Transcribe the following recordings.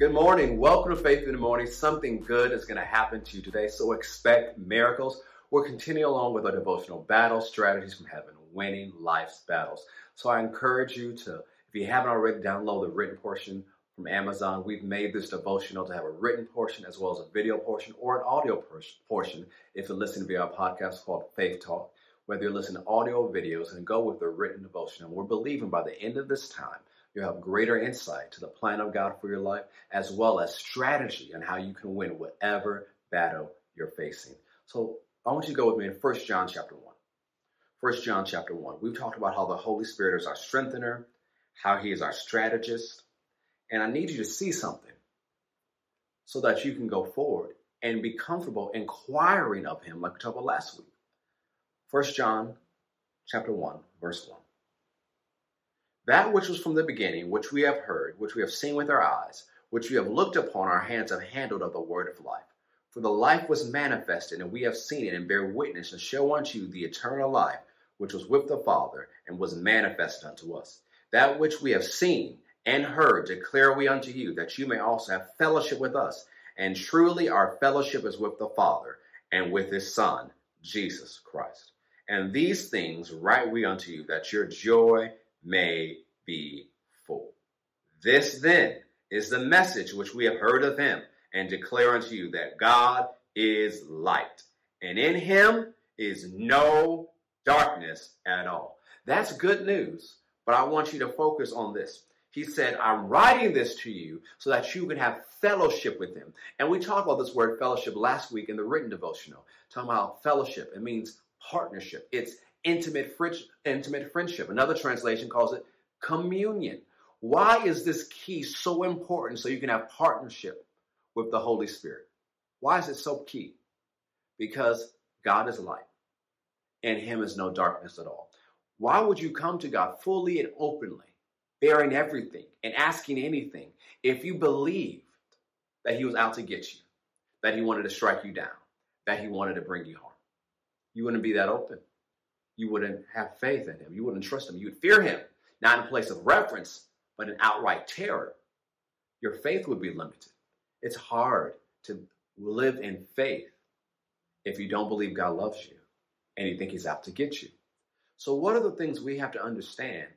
Good morning. Welcome to Faith in the Morning. Something good is going to happen to you today, so expect miracles. We're continuing along with our devotional battle strategies from heaven, winning life's battles. So I encourage you to, if you haven't already, download the written portion from Amazon. We've made this devotional to have a written portion as well as a video portion or an audio portion if you're listening via our podcast called Faith Talk. Whether you're listening to audio or videos and go with the written devotional, we're believing by the end of this time You'll have greater insight to the plan of God for your life, as well as strategy on how you can win whatever battle you're facing. So I want you to go with me in 1 John chapter 1. 1 John chapter 1. We've talked about how the Holy Spirit is our strengthener, how he is our strategist. And I need you to see something so that you can go forward and be comfortable inquiring of him like we talked about last week. 1 John chapter 1, verse 1. That which was from the beginning, which we have heard, which we have seen with our eyes, which we have looked upon, our hands have handled of the word of life. For the life was manifested, and we have seen it, and bear witness, and show unto you the eternal life, which was with the Father, and was manifested unto us. That which we have seen and heard declare we unto you, that you may also have fellowship with us. And truly our fellowship is with the Father, and with his Son, Jesus Christ. And these things write we unto you, that your joy may be full. This then is the message which we have heard of him and declare unto you that God is light, and in him is no darkness at all. That's good news, but I want you to focus on this. He said, I'm writing this to you so that you can have fellowship with him. And we talked about this word fellowship last week in the written devotional, talking about fellowship. It means partnership. It's intimate, intimate friendship. Another translation calls it communion. Why is this key so important so you can have partnership with the Holy Spirit? Why is it so key? Because God is light and Him is no darkness at all. Why would you come to God fully and openly, bearing everything and asking anything if you believed that He was out to get you, that He wanted to strike you down, that He wanted to bring you harm? You wouldn't be that open you wouldn't have faith in him. You wouldn't trust him. You would fear him, not in place of reverence, but in outright terror. Your faith would be limited. It's hard to live in faith if you don't believe God loves you and you think he's out to get you. So, what are the things we have to understand?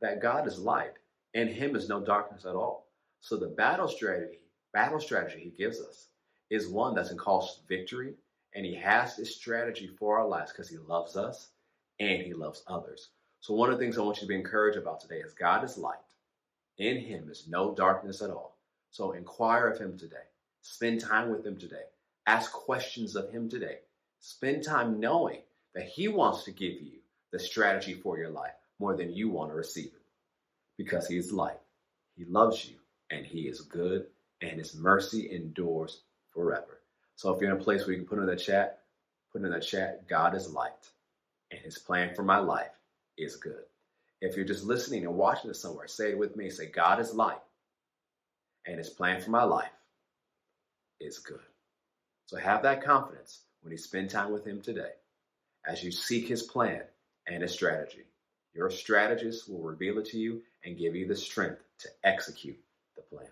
That God is light and him is no darkness at all. So the battle strategy, battle strategy he gives us is one that's in cost victory, and he has this strategy for our lives because he loves us and he loves others. So, one of the things I want you to be encouraged about today is God is light. In him is no darkness at all. So, inquire of him today. Spend time with him today. Ask questions of him today. Spend time knowing that he wants to give you the strategy for your life more than you want to receive it because he is light. He loves you and he is good and his mercy endures forever. So if you're in a place where you can put in the chat, put in the chat, God is light and his plan for my life is good. If you're just listening and watching this somewhere, say it with me. Say, God is light, and his plan for my life is good. So have that confidence when you spend time with him today as you seek his plan and his strategy. Your strategist will reveal it to you and give you the strength to execute the plan.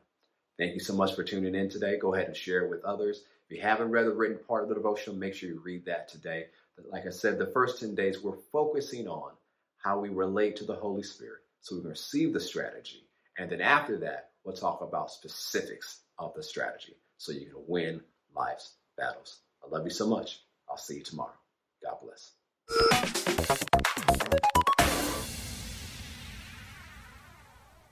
Thank you so much for tuning in today. Go ahead and share it with others. If you haven't read the written part of the devotional, make sure you read that today like I said, the first 10 days, we're focusing on how we relate to the Holy Spirit. So we can receive the strategy. And then after that, we'll talk about specifics of the strategy so you can win life's battles. I love you so much. I'll see you tomorrow. God bless.